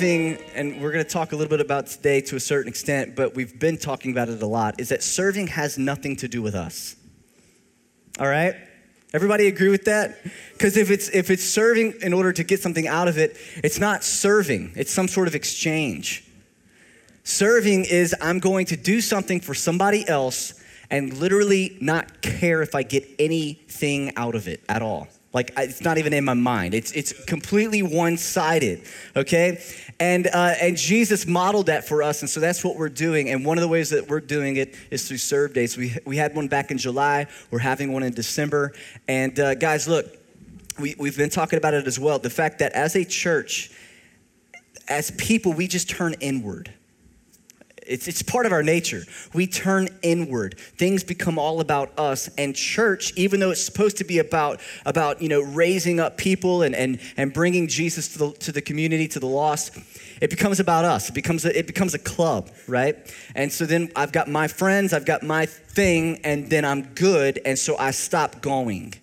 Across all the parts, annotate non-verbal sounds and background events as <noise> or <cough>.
serving, and we're going to talk a little bit about today to a certain extent, but we've been talking about it a lot, is that serving has nothing to do with us. All right? Everybody agree with that? Because if it's if it's serving in order to get something out of it, it's not serving. It's some sort of exchange. Serving is I'm going to do something for somebody else and literally not care if I get anything out of it at all. Like it's not even in my mind. It's it's completely one-sided. Okay, and uh, and Jesus modeled that for us, and so that's what we're doing. And one of the ways that we're doing it is through serve days. We we had one back in July. We're having one in December. And uh, guys, look, we we've been talking about it as well. The fact that as a church, as people, we just turn inward. It's, it's part of our nature. We turn inward. Things become all about us. And church, even though it's supposed to be about, about you know, raising up people and, and, and bringing Jesus to the, to the community, to the lost, it becomes about us. It becomes, a, it becomes a club, right? And so then I've got my friends, I've got my thing, and then I'm good. And so I stop going.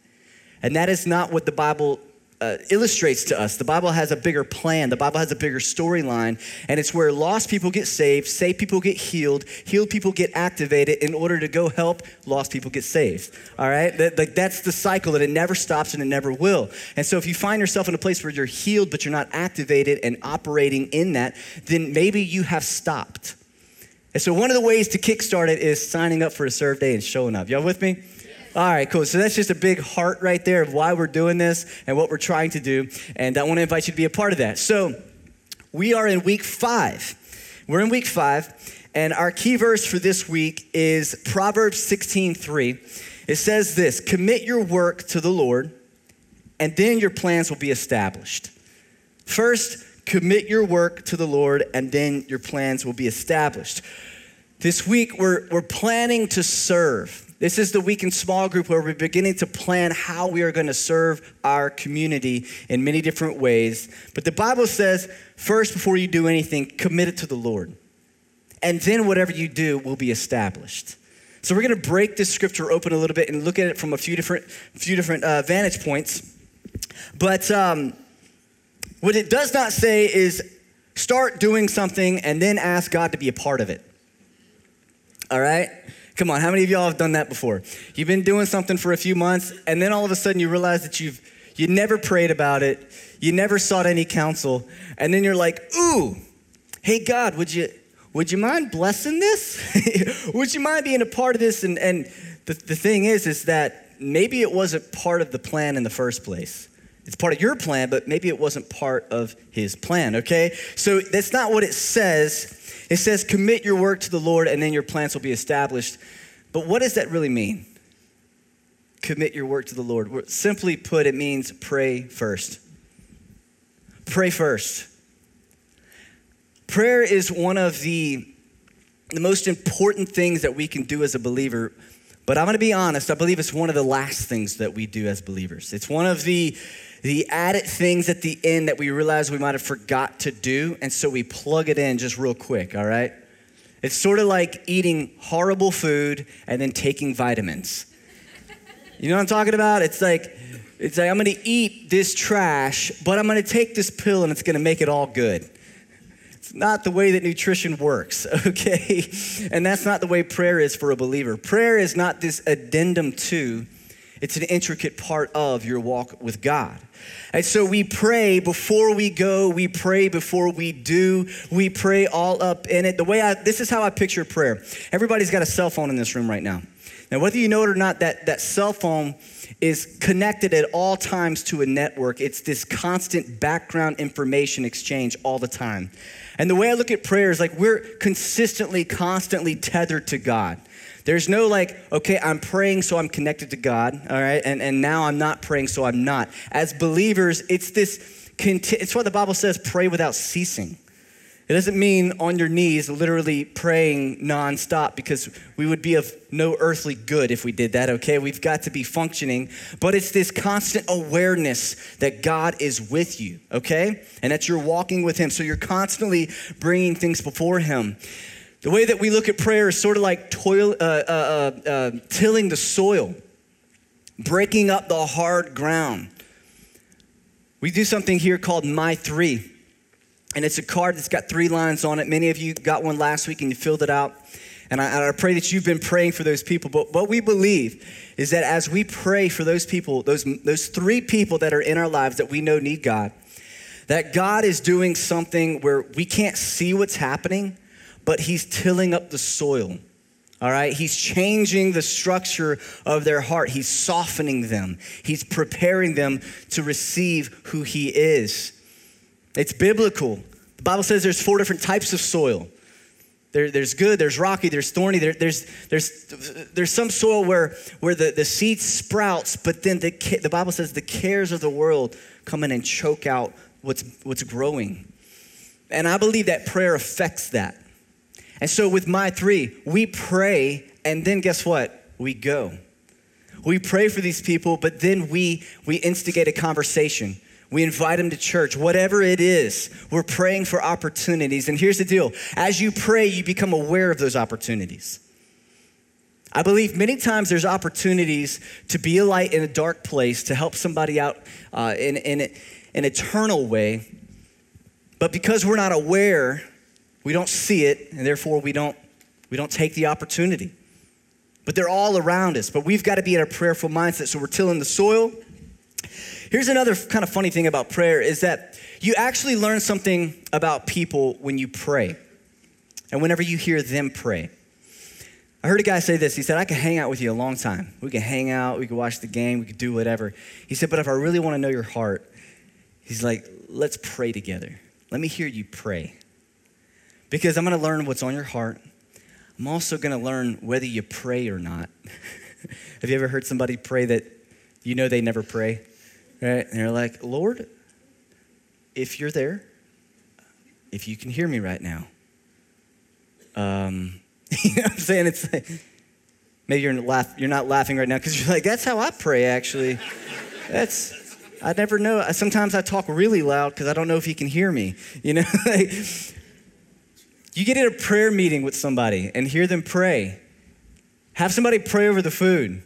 And that is not what the Bible uh, illustrates to us. The Bible has a bigger plan, the Bible has a bigger storyline, and it's where lost people get saved, saved people get healed, healed people get activated in order to go help lost people get saved. All right? That, that, that's the cycle that it never stops and it never will. And so if you find yourself in a place where you're healed, but you're not activated and operating in that, then maybe you have stopped. And so one of the ways to kickstart it is signing up for a serve day and showing up. Y'all with me? All right, cool. So that's just a big heart right there of why we're doing this and what we're trying to do. And I want to invite you to be a part of that. So we are in week five. We're in week five, and our key verse for this week is Proverbs 16 3. It says this Commit your work to the Lord, and then your plans will be established. First, commit your work to the Lord, and then your plans will be established. This week, we're, we're planning to serve. This is the week in small group where we're beginning to plan how we are going to serve our community in many different ways. But the Bible says, first, before you do anything, commit it to the Lord. And then whatever you do will be established. So we're going to break this scripture open a little bit and look at it from a few different, few different uh, vantage points. But um, what it does not say is start doing something and then ask God to be a part of it. All right? Come on, how many of y'all have done that before? You've been doing something for a few months, and then all of a sudden you realize that you've you never prayed about it, you never sought any counsel, and then you're like, ooh, hey God, would you would you mind blessing this? <laughs> would you mind being a part of this? And and the, the thing is, is that maybe it wasn't part of the plan in the first place. It's part of your plan, but maybe it wasn't part of his plan, okay? So that's not what it says it says, commit your work to the Lord and then your plans will be established. But what does that really mean? Commit your work to the Lord. Simply put, it means pray first. Pray first. Prayer is one of the, the most important things that we can do as a believer. But I'm going to be honest, I believe it's one of the last things that we do as believers. It's one of the the added things at the end that we realize we might have forgot to do, and so we plug it in just real quick, all right? It's sort of like eating horrible food and then taking vitamins. You know what I'm talking about? It's like, it's like I'm gonna eat this trash, but I'm gonna take this pill and it's gonna make it all good. It's not the way that nutrition works, <laughs> okay? And that's not the way prayer is for a believer. Prayer is not this addendum to, it's an intricate part of your walk with God. And so we pray before we go, we pray before we do, we pray all up in it. The way I, this is how I picture prayer. Everybody's got a cell phone in this room right now. Now, whether you know it or not, that, that cell phone is connected at all times to a network. It's this constant background information exchange all the time. And the way I look at prayer is like we're consistently, constantly tethered to God. There's no like, okay, I'm praying so I'm connected to God, all right, and, and now I'm not praying so I'm not. As believers, it's this, it's what the Bible says pray without ceasing. It doesn't mean on your knees, literally praying nonstop, because we would be of no earthly good if we did that, okay? We've got to be functioning, but it's this constant awareness that God is with you, okay? And that you're walking with Him. So you're constantly bringing things before Him. The way that we look at prayer is sort of like toil, uh, uh, uh, uh, tilling the soil, breaking up the hard ground. We do something here called My Three. And it's a card that's got three lines on it. Many of you got one last week and you filled it out. And I, and I, pray that you've been praying for those people. But what we believe is that as we pray for those people, those, those three people that are in our lives that we know need God, that God is doing something where we can't see what's happening, but He's tilling up the soil. All right, he's changing the structure of their heart. He's softening them. He's preparing them to receive who he is. It's biblical. The Bible says there's four different types of soil. There, there's good, there's rocky, there's thorny, there, there's, there's, there's some soil where, where the, the seed sprouts, but then the, the Bible says the cares of the world come in and choke out what's, what's growing. And I believe that prayer affects that. And so with my three, we pray, and then guess what? We go. We pray for these people, but then we, we instigate a conversation. We invite them to church, whatever it is. We're praying for opportunities. And here's the deal as you pray, you become aware of those opportunities. I believe many times there's opportunities to be a light in a dark place, to help somebody out uh, in, in an eternal way. But because we're not aware, we don't see it, and therefore we don't, we don't take the opportunity. But they're all around us. But we've got to be in a prayerful mindset. So we're tilling the soil Here's another kind of funny thing about prayer is that you actually learn something about people when you pray and whenever you hear them pray. I heard a guy say this. He said, I can hang out with you a long time. We can hang out, we can watch the game, we can do whatever. He said, but if I really want to know your heart, he's like, let's pray together. Let me hear you pray. Because I'm going to learn what's on your heart. I'm also going to learn whether you pray or not. <laughs> Have you ever heard somebody pray that you know they never pray? right? And they're like, Lord, if you're there, if you can hear me right now, um, <laughs> you know what I'm saying? It's like, maybe you're, laugh, you're not laughing right now because you're like, that's how I pray, actually. That's, I never know. Sometimes I talk really loud because I don't know if he can hear me. You know, <laughs> you get in a prayer meeting with somebody and hear them pray. Have somebody pray over the food,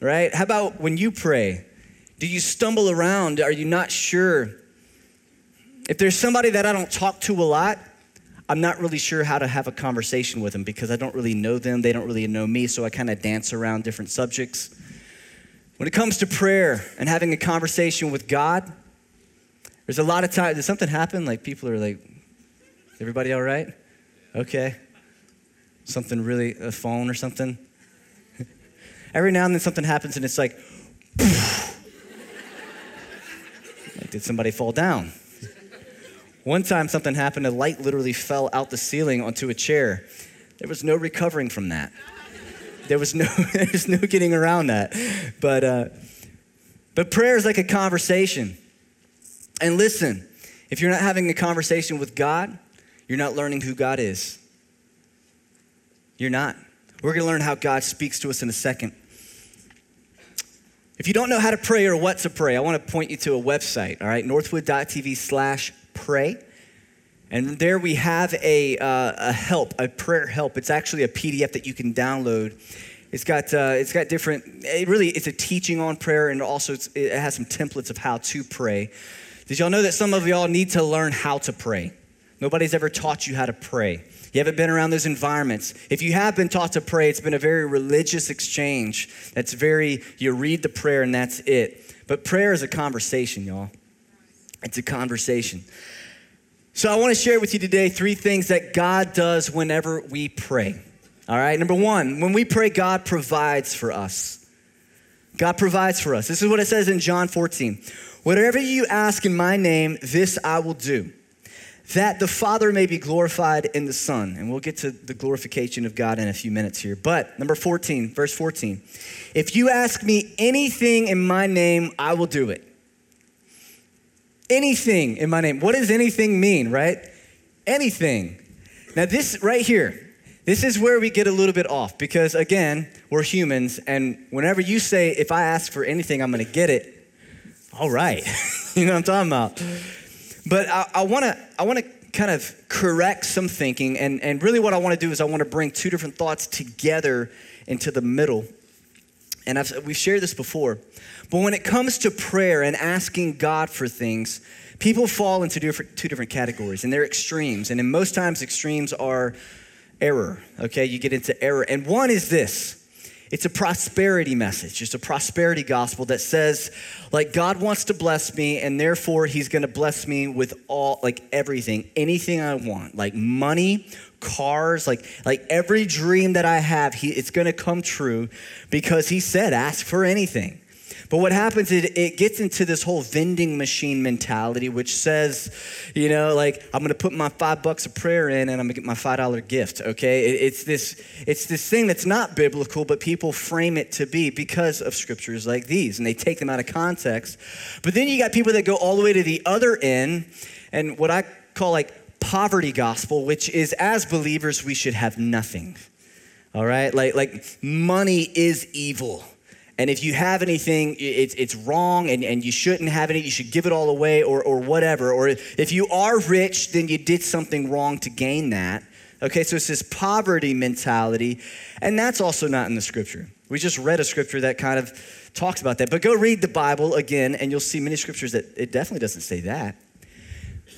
right? How about when you pray? Do you stumble around? Are you not sure? If there's somebody that I don't talk to a lot, I'm not really sure how to have a conversation with them because I don't really know them. They don't really know me, so I kind of dance around different subjects. When it comes to prayer and having a conversation with God, there's a lot of times, did something happen? Like people are like, everybody all right? Okay. Something really, a phone or something? <laughs> Every now and then something happens and it's <laughs> like, Did somebody fall down? One time something happened, a light literally fell out the ceiling onto a chair. There was no recovering from that. There was no, <laughs> there was no getting around that. But, uh, but prayer is like a conversation. And listen, if you're not having a conversation with God, you're not learning who God is. You're not. We're going to learn how God speaks to us in a second. If you don't know how to pray or what to pray, I want to point you to a website, all right? Northwood.tv slash pray. And there we have a, uh, a help, a prayer help. It's actually a PDF that you can download. It's got, uh, it's got different, it really, it's a teaching on prayer and also it has some templates of how to pray. Did y'all know that some of y'all need to learn how to pray? Nobody's ever taught you how to pray. You haven't been around those environments. If you have been taught to pray, it's been a very religious exchange. That's very, you read the prayer and that's it. But prayer is a conversation, y'all. It's a conversation. So I want to share with you today three things that God does whenever we pray. All right, number one, when we pray, God provides for us. God provides for us. This is what it says in John 14. Whatever you ask in my name, this I will do that the Father may be glorified in the Son. And we'll get to the glorification of God in a few minutes here. But number 14, verse 14. If you ask me anything in my name, I will do it. Anything in my name. What does anything mean, right? Anything. Now, this right here, this is where we get a little bit off because, again, we're humans. And whenever you say, if I ask for anything, I'm going to get it, all right. <laughs> you know what I'm talking about? But I, I wanna, I wanna kind of correct some thinking, and, and really what I wanna do is I wanna bring two different thoughts together into the middle. And I've, we've shared this before. But when it comes to prayer and asking God for things, people fall into different, two different categories, and they're extremes. And in most times, extremes are error. Okay, you get into error. And one is this it's a prosperity message. It's a prosperity gospel that says, like, God wants to bless me, and therefore He's gonna bless me with all, like, everything, anything I want, like money, cars, like, like every dream that I have, he, it's gonna come true because He said, ask for anything. But what happens is it gets into this whole vending machine mentality, which says, you know, like I'm gonna put my five bucks of prayer in and I'm gonna get my five dollar gift. Okay, it's this, it's this thing that's not biblical, but people frame it to be because of scriptures like these, and they take them out of context. But then you got people that go all the way to the other end, and what I call like poverty gospel, which is as believers we should have nothing. All right, like like money is evil. And if you have anything, it's, it's wrong and, and you shouldn't have any, you should give it all away or, or whatever. Or if you are rich, then you did something wrong to gain that. Okay, so it's this poverty mentality. And that's also not in the scripture. We just read a scripture that kind of talks about that. But go read the Bible again, and you'll see many scriptures that it definitely doesn't say that.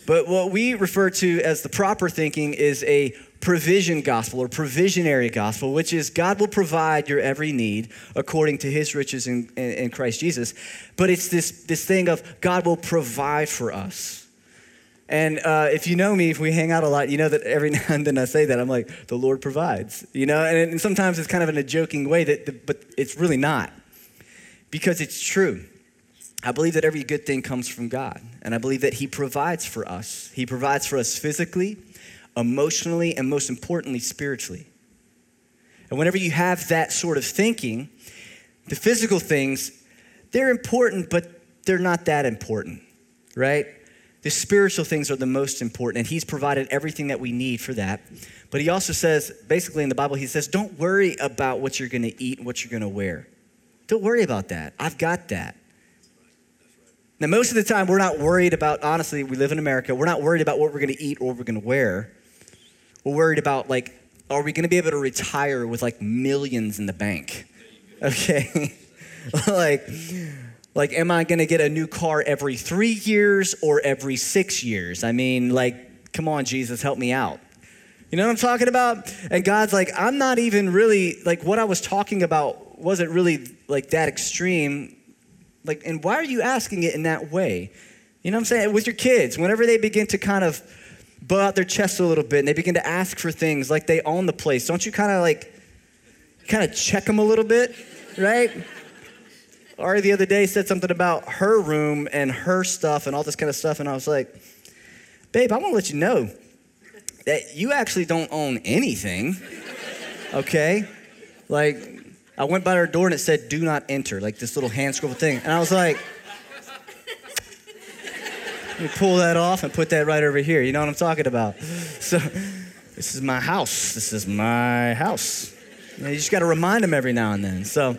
But what we refer to as the proper thinking is a provision gospel or provisionary gospel, which is God will provide your every need according to his riches in, in, in, Christ Jesus. But it's this, this thing of God will provide for us. And uh, if you know me, if we hang out a lot, you know that every <laughs> now and then I say that. I'm like, the Lord provides, you know? And, and sometimes it's kind of in a joking way, that, but it's really not because it's true. I believe that every good thing comes from God, and I believe that He provides for us. He provides for us physically, emotionally, and most importantly, spiritually. And whenever you have that sort of thinking, the physical things, they're important, but they're not that important, right? The spiritual things are the most important, and He's provided everything that we need for that. But He also says, basically in the Bible, He says, don't worry about what you're gonna eat and what you're gonna wear. Don't worry about that. I've got that. Now, most of the time, we're not worried about, honestly, we live in America, we're not worried about what we're gonna eat or what we're gonna wear. We're worried about, like, are we gonna be able to retire with like millions in the bank? Okay? <laughs> like, like, am I gonna get a new car every three years or every six years? I mean, like, come on, Jesus, help me out. You know what I'm talking about? And God's like, I'm not even really, like, what I was talking about wasn't really like that extreme like, and why are you asking it in that way? You know what I'm saying? With your kids, whenever they begin to kind of bow out their chest a little bit and they begin to ask for things like they own the place, don't you kind of like, kind of check them a little bit, right? Ari the other day said something about her room and her stuff and all this kind of stuff, and I was like, babe, I want to let you know that you actually don't own anything, okay? Like, I went by her door and it said, do not enter, like this little hand scribble thing. And I was like, let me pull that off and put that right over here. You know what I'm talking about? So, this is my house. This is my house. You, you just got to remind them every now and then. So,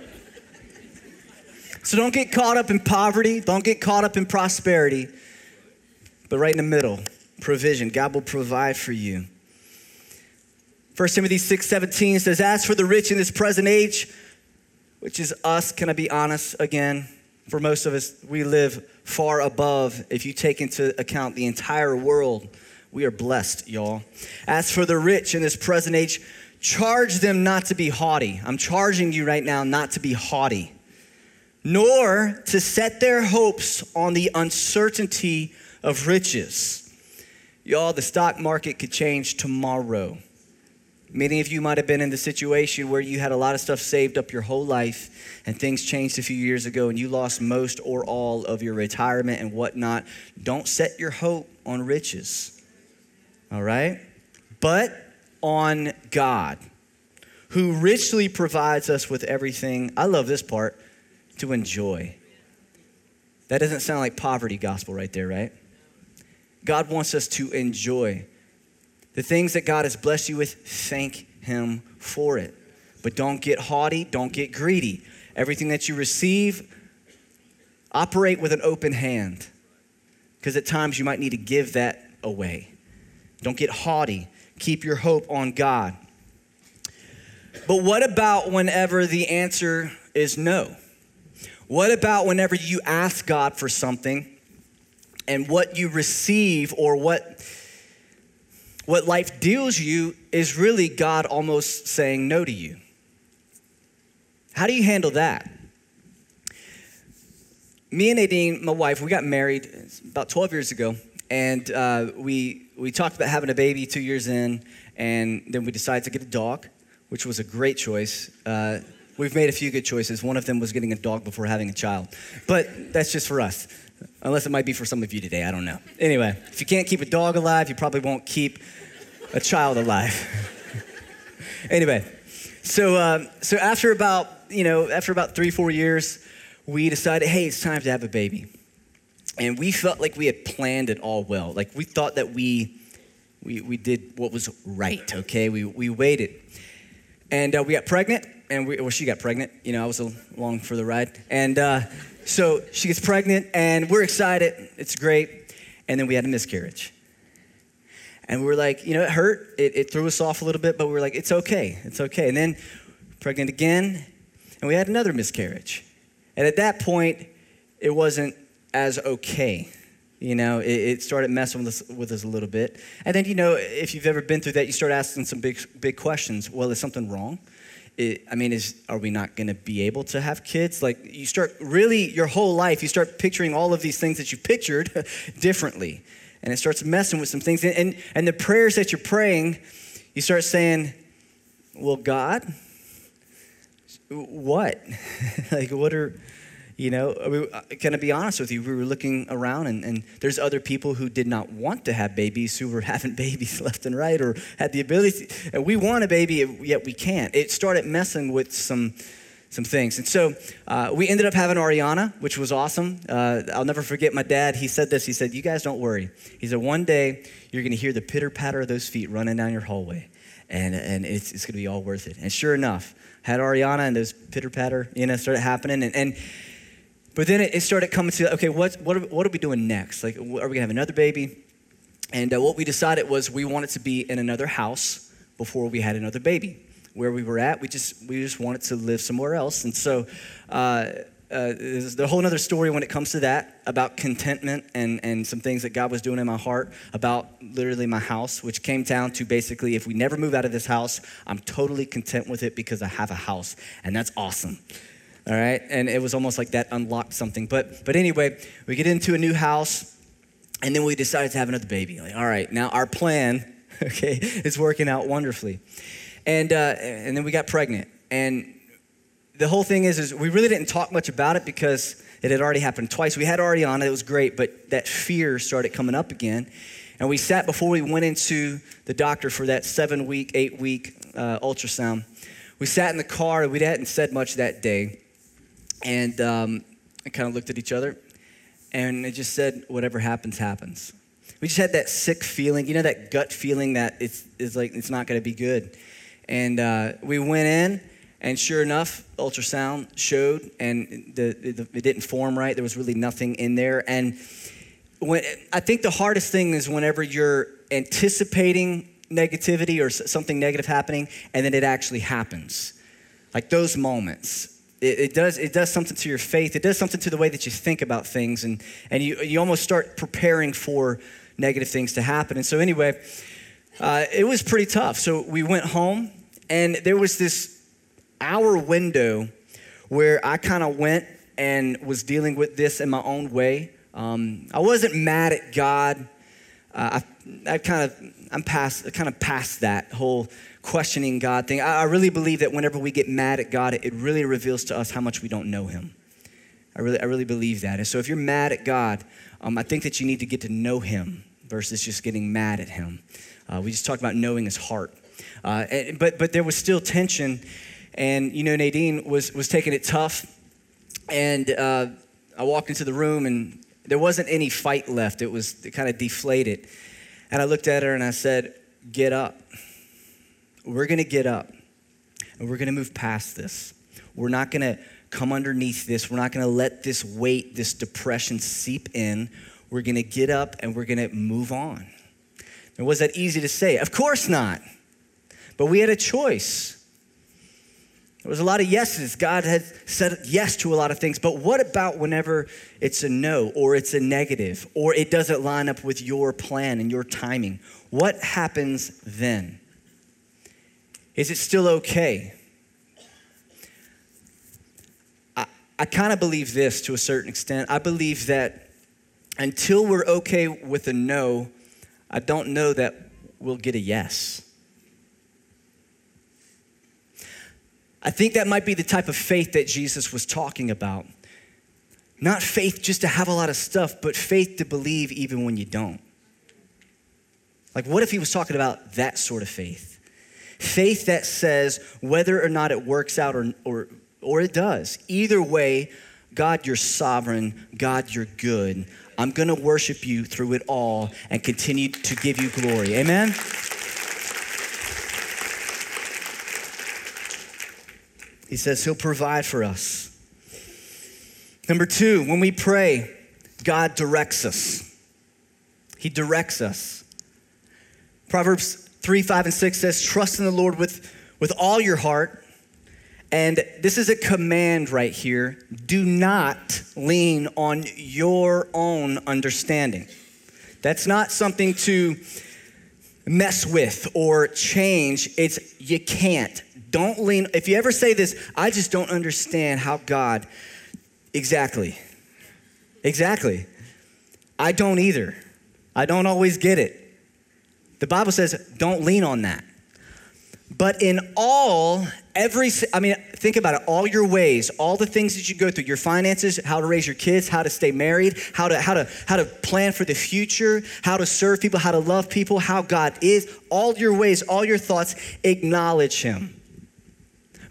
so don't get caught up in poverty. Don't get caught up in prosperity. But right in the middle, provision. God will provide for you. 1 Timothy 6 17 says, As for the rich in this present age, which is us. Can I be honest again? For most of us, we live far above. If you take into account the entire world, we are blessed, y'all. As for the rich in this present age, charge them not to be haughty. I'm charging you right now not to be haughty, nor to set their hopes on the uncertainty of riches. Y'all, the stock market could change tomorrow. Many of you might have been in the situation where you had a lot of stuff saved up your whole life and things changed a few years ago and you lost most or all of your retirement and whatnot. Don't set your hope on riches, all right? But on God, who richly provides us with everything. I love this part to enjoy. That doesn't sound like poverty gospel right there, right? God wants us to enjoy. The things that God has blessed you with, thank Him for it. But don't get haughty, don't get greedy. Everything that you receive, operate with an open hand. Because at times you might need to give that away. Don't get haughty. Keep your hope on God. But what about whenever the answer is no? What about whenever you ask God for something And what you receive or what what life deals you is really God almost saying no to you. How do you handle that? Me and Nadine, my wife, we got married about 12 years ago, and uh, we, we talked about having a baby two years in, and then we decided to get a dog, which was a great choice. Uh, we've made a few good choices. One of them was getting a dog before having a child, but that's just for us. Unless it might be for some of you today, I don't know. Anyway, if you can't keep a dog alive, you probably won't keep a child alive. <laughs> anyway, so uh, so after about you know after about three four years, we decided, hey, it's time to have a baby, and we felt like we had planned it all well. Like we thought that we we we did what was right. Okay, we we waited, and uh, we got pregnant, and we well she got pregnant. You know, I was along for the ride, and uh, so she gets pregnant, and we're excited. It's great, and then we had a miscarriage. And we were like, you know, it hurt. It, it threw us off a little bit, but we were like, it's okay. It's okay. And then pregnant again, and we had another miscarriage. And at that point, it wasn't as okay. You know, it, it started messing with us, with us a little bit. And then, you know, if you've ever been through that, you start asking some big, big questions. Well, is something wrong? It, I mean, is are we not going to be able to have kids? Like you start really your whole life, you start picturing all of these things that you pictured <laughs> differently and it starts messing with some things. And, and, and the prayers that you're praying, you start saying, Well, God, what? <laughs> like, what are, you know, we, can I be honest with you? We were looking around, and, and there's other people who did not want to have babies who were <laughs> having babies <laughs> left and right or had the ability. And we want a baby, yet we can't. It started messing with some some things. And so uh, we ended up having Ariana, which was awesome. Uh, I'll never forget my dad. He said this. He said, You guys don't worry. He said, One day you're going to hear the pitter patter of those feet running down your hallway, and, and it's, it's going to be all worth it. And sure enough, had Ariana and those pitter patter, you know, started happening. And, and but then it, it started coming to, okay, what, what, are, what are we doing next? Like, are we going to have another baby? And uh, what we decided was we wanted to be in another house before we had another baby where we were at. We just we just wanted to live somewhere else, and so. Uh, uh, there's a whole other story when it comes to that about contentment and, and some things that God was doing in my heart about literally my house, which came down to basically if we never move out of this house, I'm totally content with it because I have a house, and that's awesome. All right, and it was almost like that unlocked something. But but anyway, we get into a new house, and then we decided to have another baby. Like, all right, now our plan, <laughs> okay, is working out wonderfully. And, uh, and then we got pregnant. And the whole thing is, is we really didn't talk much about it because it had already happened twice. We had Ariana, it it was great, but that fear started coming up again. And we sat before we went into the doctor for that seven week, eight week uh, ultrasound. We sat in the car, we hadn't said much that day. And um, I kind of looked at each other and it just said, whatever happens, happens. We just had that sick feeling, you know, that gut feeling that it's, it's like it's not going to be good. And uh, we went in, and sure enough, ultrasound showed, and the, the, it didn't form right. There was really nothing in there. And when, I think the hardest thing is whenever you're anticipating negativity or something negative happening, and then it actually happens. Like those moments. It, it, does, it does something to your faith. It does something to the way that you think about things. And, and you, you almost start preparing for negative things to happen. And so, anyway, uh, it was pretty tough. So we went home, and there was this hour window where I kind of went and was dealing with this in my own way. Um, I wasn't mad at God. Uh, I, I kind of, I'm past, kind of past that whole questioning God thing. I, I really believe that whenever we get mad at God, it really reveals to us how much we don't know Him. I really, I really believe that. And so if you're mad at God, um, I think that you need to get to know Him versus just getting mad at Him. Uh, we just talked about knowing his heart. Uh, and, but, but there was still tension. And, you know, Nadine was, was taking it tough. And uh, I walked into the room, and there wasn't any fight left. It was kind of deflated. And I looked at her and I said, Get up. We're going to get up. And we're going to move past this. We're not going to come underneath this. We're not going to let this weight, this depression seep in. We're going to get up and we're going to move on. And was that easy to say? Of course not. But we had a choice. There was a lot of yeses. God had said yes to a lot of things. But what about whenever it's a no or it's a negative or it doesn't line up with your plan and your timing? What happens then? Is it still okay? I, I kind of believe this to a certain extent. I believe that until we're okay with a no, I don't know that we'll get a yes. I think that might be the type of faith that Jesus was talking about. Not faith just to have a lot of stuff, but faith to believe even when you don't. Like, what if he was talking about that sort of faith? Faith that says whether or not it works out or, or, or it does, either way, God, you're sovereign. God, you're good. I'm going to worship you through it all and continue to give you glory. Amen? He says he'll provide for us. Number two, when we pray, God directs us. He directs us. Proverbs 3, 5, and 6 says, Trust in the Lord with, with all your heart. And this is a command right here. Do not lean on your own understanding. That's not something to mess with or change. It's you can't. Don't lean. If you ever say this, I just don't understand how God. Exactly. Exactly. I don't either. I don't always get it. The Bible says don't lean on that. But in all, every, I mean, think about it, all your ways, all the things that you go through, your finances, how to raise your kids, how to stay married, how to, how to, how to plan for the future, how to serve people, how to love people, how God is, all your ways, all your thoughts, acknowledge Him.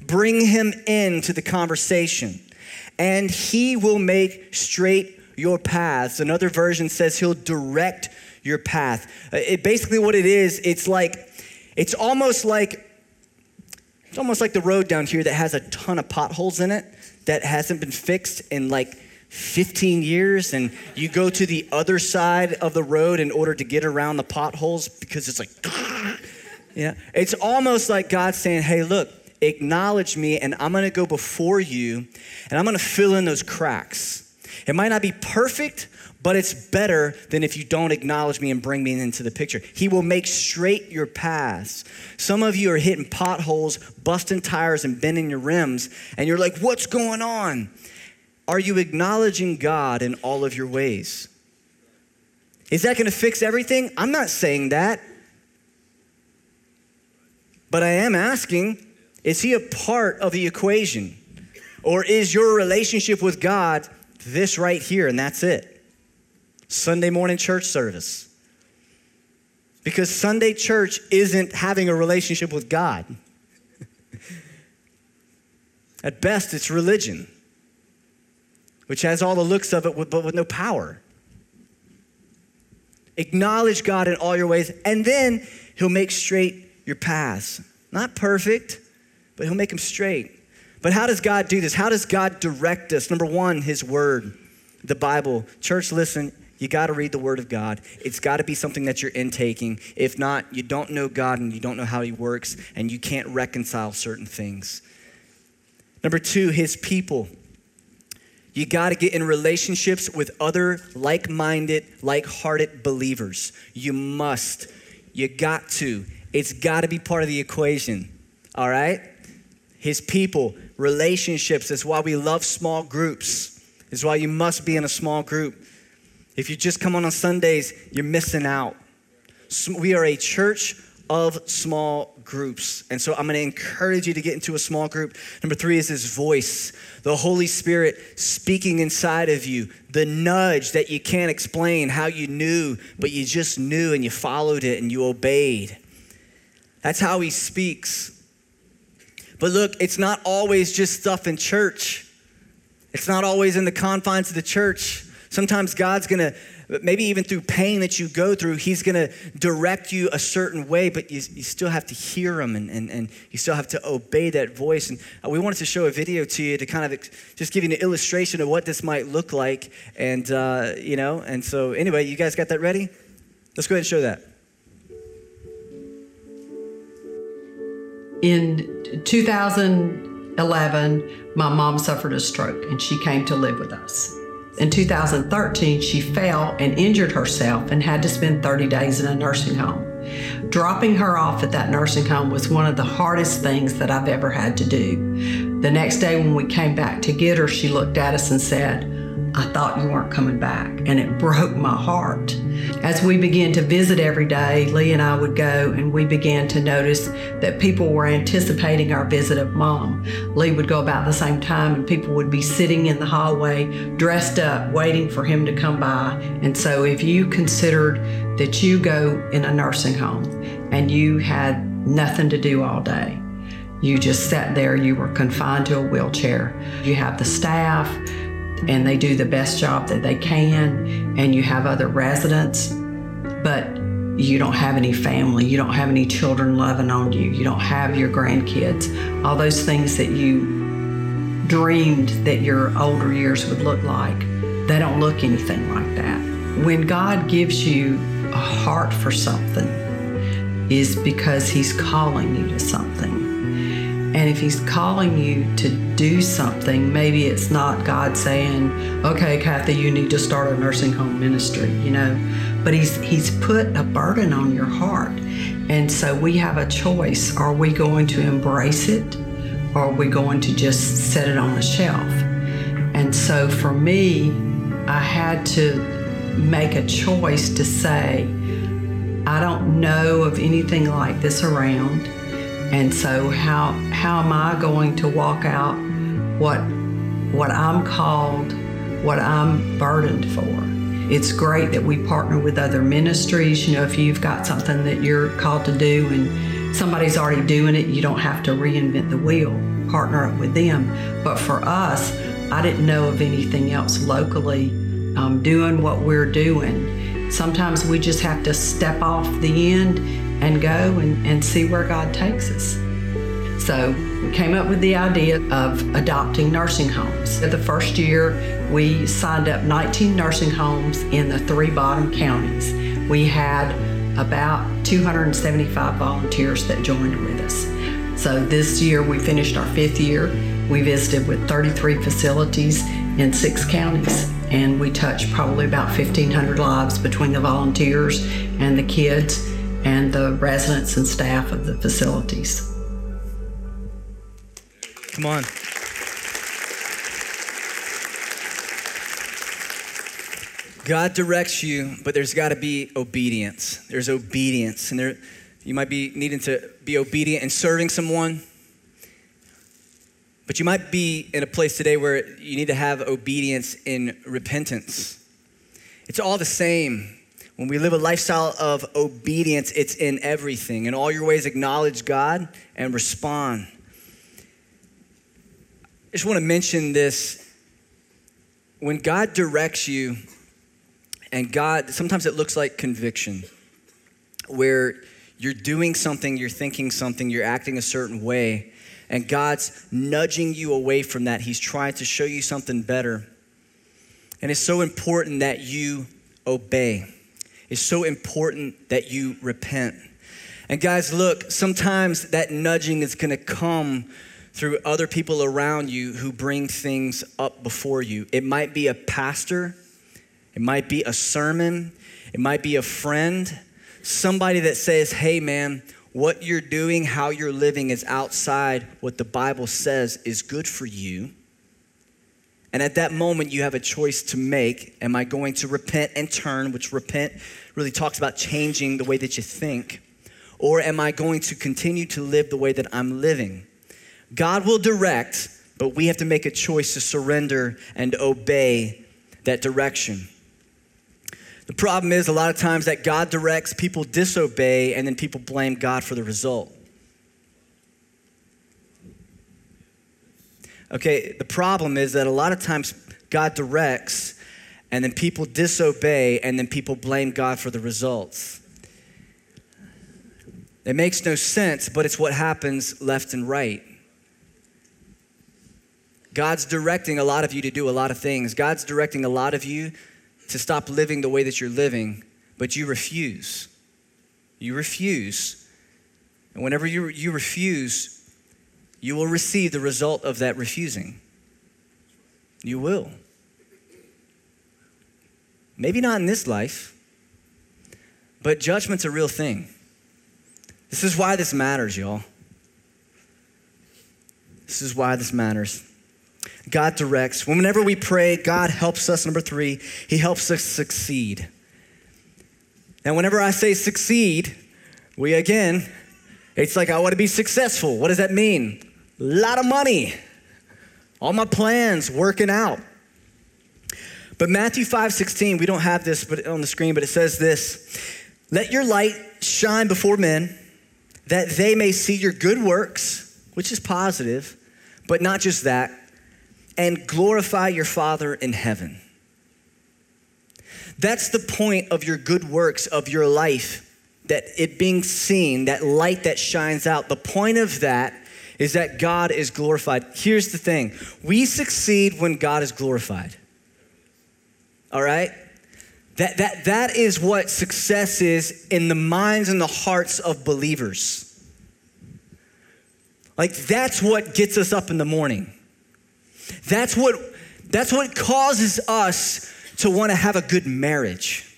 Bring him into the conversation, and he will make straight your paths. Another version says he'll direct your path. Uh, it, basically, what it is, it's like, it's almost like, it's almost like the road down here that has a ton of potholes in it that hasn't been fixed in like 15 years, and you go to the other side of the road in order to get around the potholes because it's like, <laughs> yeah. It's almost like God saying, hey, look, acknowledge me, and I'm gonna go before you, and I'm gonna fill in those cracks. It might not be perfect, but it's better than if you don't acknowledge me and bring me into the picture. He will make straight your paths. Some of you are hitting potholes, busting tires, and bending your rims, and you're like, what's going on? Are you acknowledging God in all of your ways? Is that gonna fix everything? I'm not saying that. But I am asking is he a part of the equation? Or is your relationship with God this right here and that's it? Sunday morning church service. Because Sunday church isn't having a relationship with God. <laughs> At best, it's religion, which has all the looks of it, but with no power. Acknowledge God in all your ways, and then He'll make straight your paths. Not perfect, but he'll make them straight. But how does God do this? How does God direct us? Number one, his word, the Bible. Church, listen, you got to read the word of God. It's got to be something that you're intaking. If not, you don't know God and you don't know how he works and you can't reconcile certain things. Number two, his people. You got to get in relationships with other like minded, like hearted believers. You must. You got to. It's got to be part of the equation. All right? his people, relationships. That's why we love small groups. Is why you must be in a small group. If you just come on on Sundays, you're missing out. We are a church of small groups. And so I'm going to encourage you to get into a small group. Number three is his voice, the Holy Spirit speaking inside of you, the nudge that you can't explain how you knew, but you just knew and you followed it and you obeyed. That's how he speaks. But look, it's not always just stuff in church. It's not always in the confines of the church. Sometimes God's gonna, maybe even through pain that you go through, He's gonna direct you a certain way, but you, you still have to hear Him and, and, and you still have to obey that voice. And we wanted to show a video to you to kind of just give you an illustration of what this might look like. And, uh, you know, and so anyway, you guys got that ready? Let's go ahead and show that. In 2011, my mom suffered a stroke and she came to live with us. In 2013, she fell and injured herself and had to spend 30 days in a nursing home. Dropping her off at that nursing home was one of the hardest things that I've ever had to do. The next day, when we came back to get her, she looked at us and said, I thought you weren't coming back. And it broke my heart. As we began to visit every day, Lee and I would go and we began to notice that people were anticipating our visit of mom. Lee would go about the same time and people would be sitting in the hallway dressed up, waiting for him to come by. And so if you considered that you go in a nursing home and you had nothing to do all day, you just sat there, you were confined to a wheelchair. You have the staff, and they do the best job that they can, and you have other residents, but you don't have any family, you don't have any children loving on you, you don't have your grandkids, all those things that you dreamed that your older years would look like, they don't look anything like that. When God gives you a heart for something, is because He's calling you to something. And if He's calling you to do something, maybe it's not God saying, okay, Kathy, you need to start a nursing home ministry, you know, but He's, he's put a burden on your heart. And so we have a choice. Are we going to embrace it or are we going to just set it on the shelf? And so for me, I had to make a choice to say, I don't know of anything like this around. And so how how am I going to walk out what what I'm called, what I'm burdened for? It's great that we partner with other ministries. You know, if you've got something that you're called to do and somebody's already doing it, you don't have to reinvent the wheel. Partner up with them. But for us, I didn't know of anything else locally um, doing what we're doing. Sometimes we just have to step off the end and go and, and see where God takes us. So we came up with the idea of adopting nursing homes. The first year, we signed up 19 nursing homes in the three bottom counties. We had about 275 volunteers that joined with us. So this year, we finished our fifth year. We visited with 33 facilities in six counties, and we touched probably about 1,500 lives between the volunteers and the kids and the residents and staff of the facilities. Come on. God directs you, but there's got to be obedience. There's obedience, and there you might be needing to be obedient in serving someone. But you might be in a place today where you need to have obedience in repentance. It's all the same. When we live a lifestyle of obedience, it's in everything. In all your ways, acknowledge God and respond. I just want to mention this. When God directs you, and God, sometimes it looks like conviction, where you're doing something, you're thinking something, you're acting a certain way, and God's nudging you away from that. He's trying to show you something better. And it's so important that you obey. It's so important that you repent. And guys, look, sometimes that nudging is going to come through other people around you who bring things up before you. It might be a pastor, it might be a sermon, it might be a friend, somebody that says, hey, man, what you're doing, how you're living is outside what the Bible says is good for you. And at that moment, you have a choice to make. Am I going to repent and turn, which repent really talks about changing the way that you think? Or am I going to continue to live the way that I'm living? God will direct, but we have to make a choice to surrender and obey that direction. The problem is, a lot of times that God directs, people disobey, and then people blame God for the result. Okay, the problem is that a lot of times God directs, and then people disobey, and then people blame God for the results. It makes no sense, but it's what happens left and right. God's directing a lot of you to do a lot of things. God's directing a lot of you to stop living the way that you're living, but you refuse. You refuse. And whenever you, you refuse, you will receive the result of that refusing. You will. Maybe not in this life, but judgment's a real thing. This is why this matters, y'all. This is why this matters. God directs. Whenever we pray, God helps us. Number three, He helps us succeed. And whenever I say succeed, we again, it's like I want to be successful. What does that mean? Lot of money. All my plans working out. But Matthew 5 16, we don't have this but on the screen, but it says this Let your light shine before men, that they may see your good works, which is positive, but not just that, and glorify your Father in heaven. That's the point of your good works, of your life, that it being seen, that light that shines out. The point of that is that God is glorified. Here's the thing we succeed when God is glorified. All right? That, that, that is what success is in the minds and the hearts of believers. Like, that's what gets us up in the morning. That's what, that's what causes us to want to have a good marriage.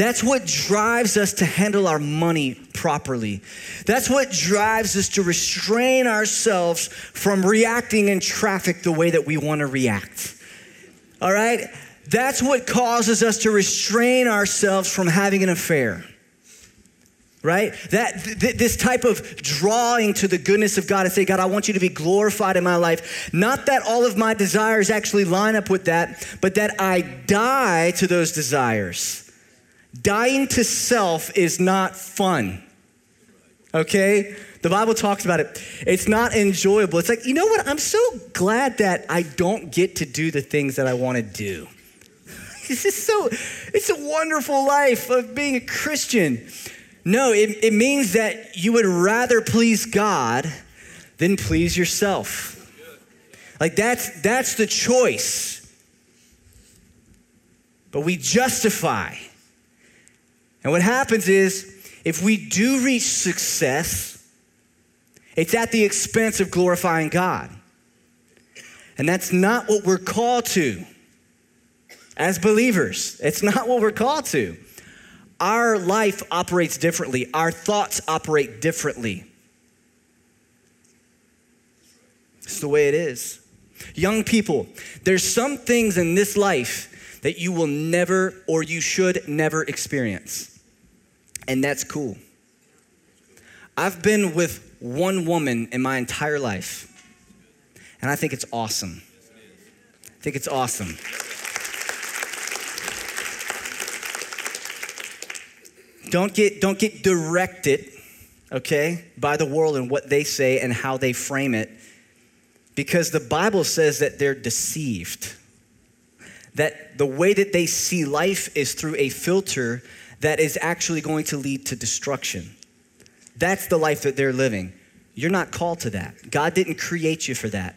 That's what drives us to handle our money properly. That's what drives us to restrain ourselves from reacting in traffic the way that we want to react. All right? That's what causes us to restrain ourselves from having an affair right? That th- this type of drawing to the goodness of God and say, God, I want you to be glorified in my life. Not that all of my desires actually line up with that, but that I die to those desires. Dying to self is not fun. Okay? The Bible talks about it. It's not enjoyable. It's like, you know what? I'm so glad that I don't get to do the things that I want to do. <laughs> This is so, it's a wonderful life of being a Christian. No, it, it means that you would rather please God than please yourself. Like that's that's the choice. But we justify. And what happens is if we do reach success, it's at the expense of glorifying God. And that's not what we're called to as believers. It's not what we're called to our life operates differently, our thoughts operate differently. It's the way it is. Young people, there's some things in this life that you will never or you should never experience. And that's cool. I've been with one woman in my entire life, and I think it's awesome. I think it's awesome. Don't get, don't get directed, okay, by the world and what they say and how they frame it. Because the Bible says that they're deceived. That the way that they see life is through a filter that is actually going to lead to destruction. That's the life that they're living. You're not called to that. God didn't create you for that.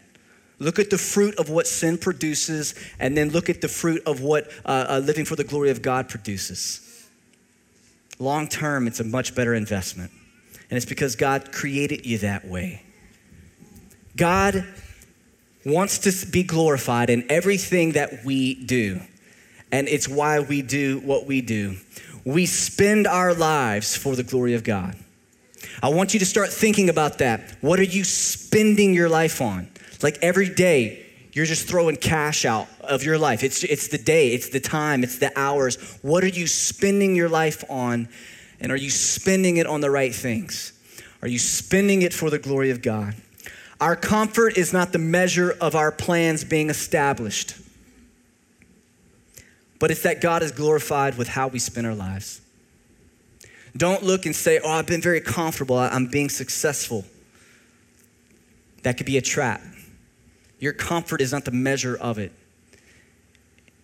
Look at the fruit of what sin produces, and then look at the fruit of what uh, uh, living for the glory of God produces. Long term, it's a much better investment. And it's because God created you that way. God wants to be glorified in everything that we do. And it's why we do what we do. We spend our lives for the glory of God. I want you to start thinking about that. What are you spending your life on? Like every day, you're just throwing cash out of your life. It's, it's the day, it's the time, it's the hours. What are you spending your life on? And are you spending it on the right things? Are you spending it for the glory of God? Our comfort is not the measure of our plans being established, but it's that God is glorified with how we spend our lives. Don't look and say, Oh, I've been very comfortable, I'm being successful. That could be a trap. Your comfort is not the measure of it,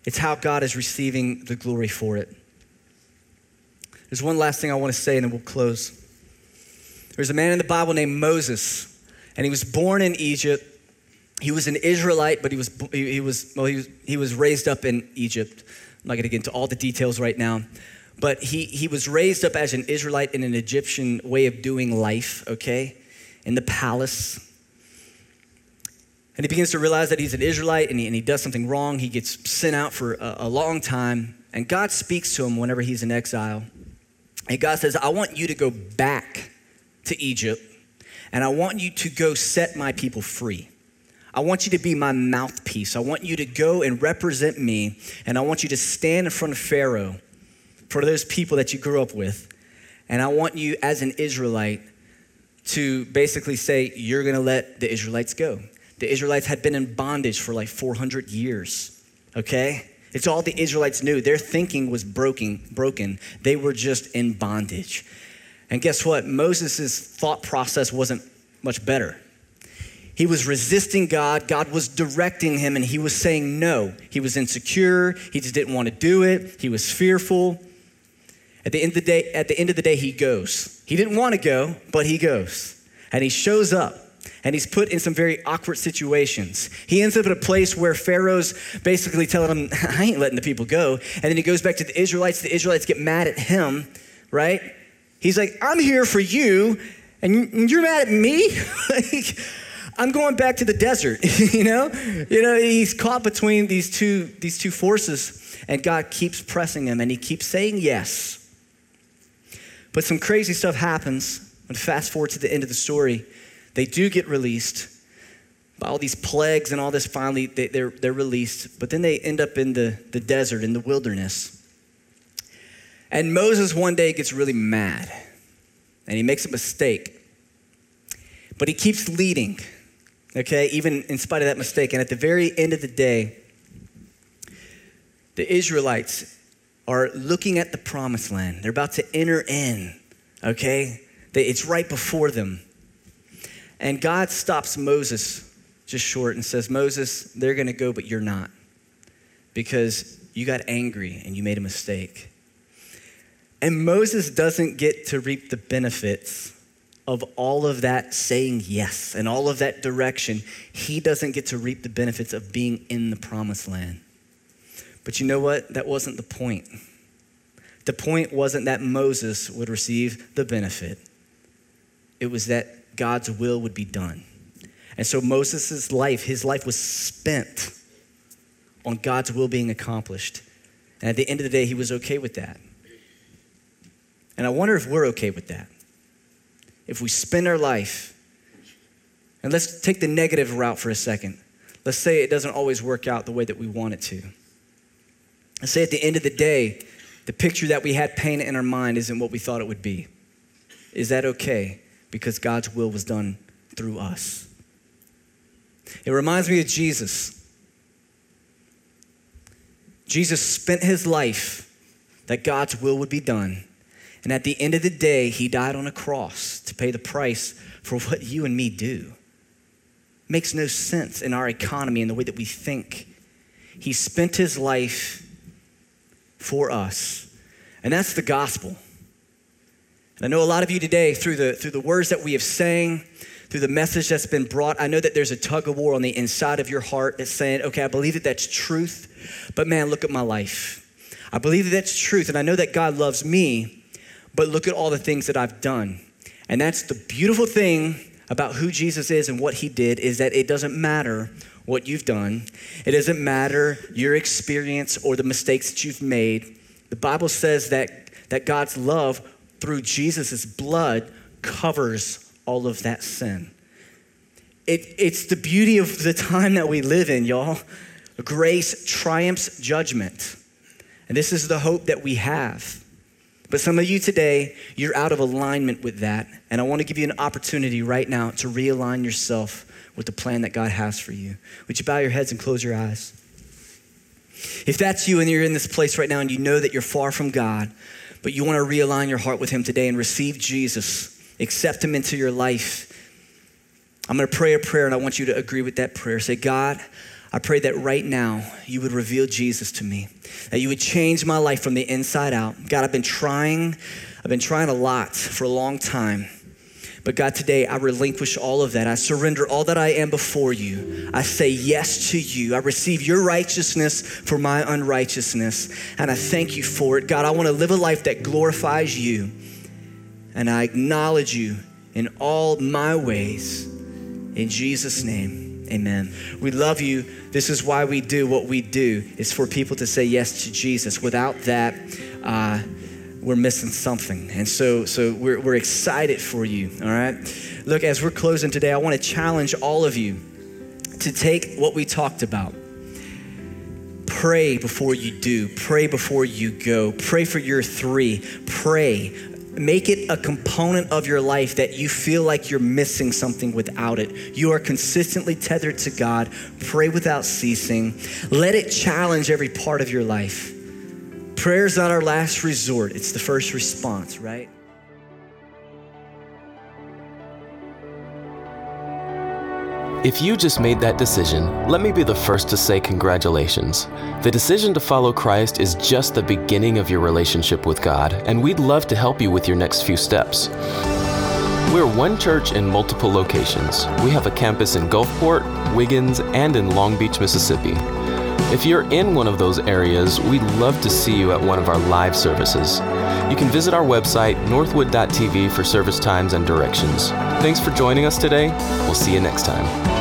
it's how God is receiving the glory for it. There's one last thing I want to say, and then we'll close. There's a man in the Bible named Moses, and he was born in Egypt. He was an Israelite, but he was, he, was, well, he was, he was raised up in Egypt. I'm not going to get into all the details right now. But he, he was raised up as an Israelite in an Egyptian way of doing life, okay? In the palace. And he begins to realize that he's an Israelite and he, and he does something wrong. He gets sent out for a, a long time. And God speaks to him whenever he's in exile. And God says, I want you to go back to Egypt and I want you to go set my people free. I want you to be my mouthpiece. I want you to go and represent me, and I want you to stand in front of Pharaoh for those people that you grew up with. And I want you, as an Israelite, to basically say, You're gonna let the Israelites go. The Israelites had been in bondage for like 400 years, okay? It's all the Israelites knew. Their thinking was broken, broken. They were just in bondage. And guess what? Moses' thought process wasn't much better. He was resisting God. God was directing him, and he was saying no. He was insecure. He just didn't want to do it. He was fearful. At the end of the day, at the end of the day, he goes. He didn't want to go, but he goes. And he shows up and he's put in some very awkward situations. He ends up at a place where Pharaoh's basically telling him, <laughs> I ain't letting the people go. And then he goes back to the Israelites. The Israelites get mad at him, right? He's like, I'm here for you, and you're mad at me? <laughs> like, I'm going back to the desert, <laughs> you know? You know, he's caught between these two, these two forces, and God keeps pressing him, and he keeps saying yes. But some crazy stuff happens. And fast forward to the end of the story, they do get released. By all these plagues and all this, finally, they, they're, they're released. But then they end up in the, the desert, in the wilderness. And Moses one day gets really mad and he makes a mistake. But he keeps leading, okay, even in spite of that mistake. And at the very end of the day, the Israelites are looking at the promised land. They're about to enter in, okay? It's right before them. And God stops Moses just short and says, Moses, they're gonna go, but you're not. Because you got angry and you made a mistake. And Moses doesn't get to reap the benefits of all of that saying yes and all of that direction. He doesn't get to reap the benefits of being in the promised land. But you know what? That wasn't the point. The point wasn't that Moses would receive the benefit, it was that God's will would be done. And so Moses' life, his life was spent on God's will being accomplished. And at the end of the day, he was okay with that. And I wonder if we're okay with that. If we spend our life, and let's take the negative route for a second. Let's say it doesn't always work out the way that we want it to. Let's say at the end of the day, the picture that we had painted in our mind isn't what we thought it would be. Is that okay? Because God's will was done through us. It reminds me of Jesus. Jesus spent his life that God's will would be done. And at the end of the day, he died on a cross to pay the price for what you and me do. Makes no sense in our economy and the way that we think. He spent his life for us. And that's the gospel. And I know a lot of you today, through the, through the words that we have sang, through the message that's been brought, I know that there's a tug of war on the inside of your heart that's saying, okay, I believe that that's truth, but man, look at my life. I believe that that's truth, and I know that God loves me, but look at all the things that I've done. And that's the beautiful thing about who Jesus is and what he did is that it doesn't matter what you've done. It doesn't matter your experience or the mistakes that you've made. The Bible says that, that God's love through Jesus' blood covers all of that sin. It, it's the beauty of the time that we live in, y'all. Grace triumphs judgment. And this is the hope that we have. But some of you today, you're out of alignment with that. And I want to give you an opportunity right now to realign yourself with the plan that God has for you. Would you bow your heads and close your eyes? If that's you and you're in this place right now and you know that you're far from God, but you want to realign your heart with Him today and receive Jesus, accept Him into your life, I'm going to pray a prayer and I want you to agree with that prayer. Say, God, I pray that right now you would reveal Jesus to me, that you would change my life from the inside out. God, I've been trying, I've been trying a lot for a long time. But God, today I relinquish all of that. I surrender all that I am before you. I say yes to you. I receive your righteousness for my unrighteousness. And I thank you for it. God, I want to live a life that glorifies you. And I acknowledge you in all my ways. In Jesus' name. Amen. We love you. This is why we do what we do. Is for people to say yes to Jesus. Without that, uh, we're missing something. And so, so we're, we're excited for you. All right. Look, as we're closing today, I want to challenge all of you to take what we talked about. Pray before you do. Pray before you go. Pray for your three. Pray. Make it a component of your life that you feel like you're missing something without it. You are consistently tethered to God. Pray without ceasing. Let it challenge every part of your life. Prayer is not our last resort, it's the first response, right? If you just made that decision, let me be the first to say congratulations. The decision to follow Christ is just the beginning of your relationship with God, and we'd love to help you with your next few steps. We're one church in multiple locations. We have a campus in Gulfport, Wiggins, and in Long Beach, Mississippi. If you're in one of those areas, we'd love to see you at one of our live services. You can visit our website, northwood.tv, for service times and directions. Thanks for joining us today. We'll see you next time.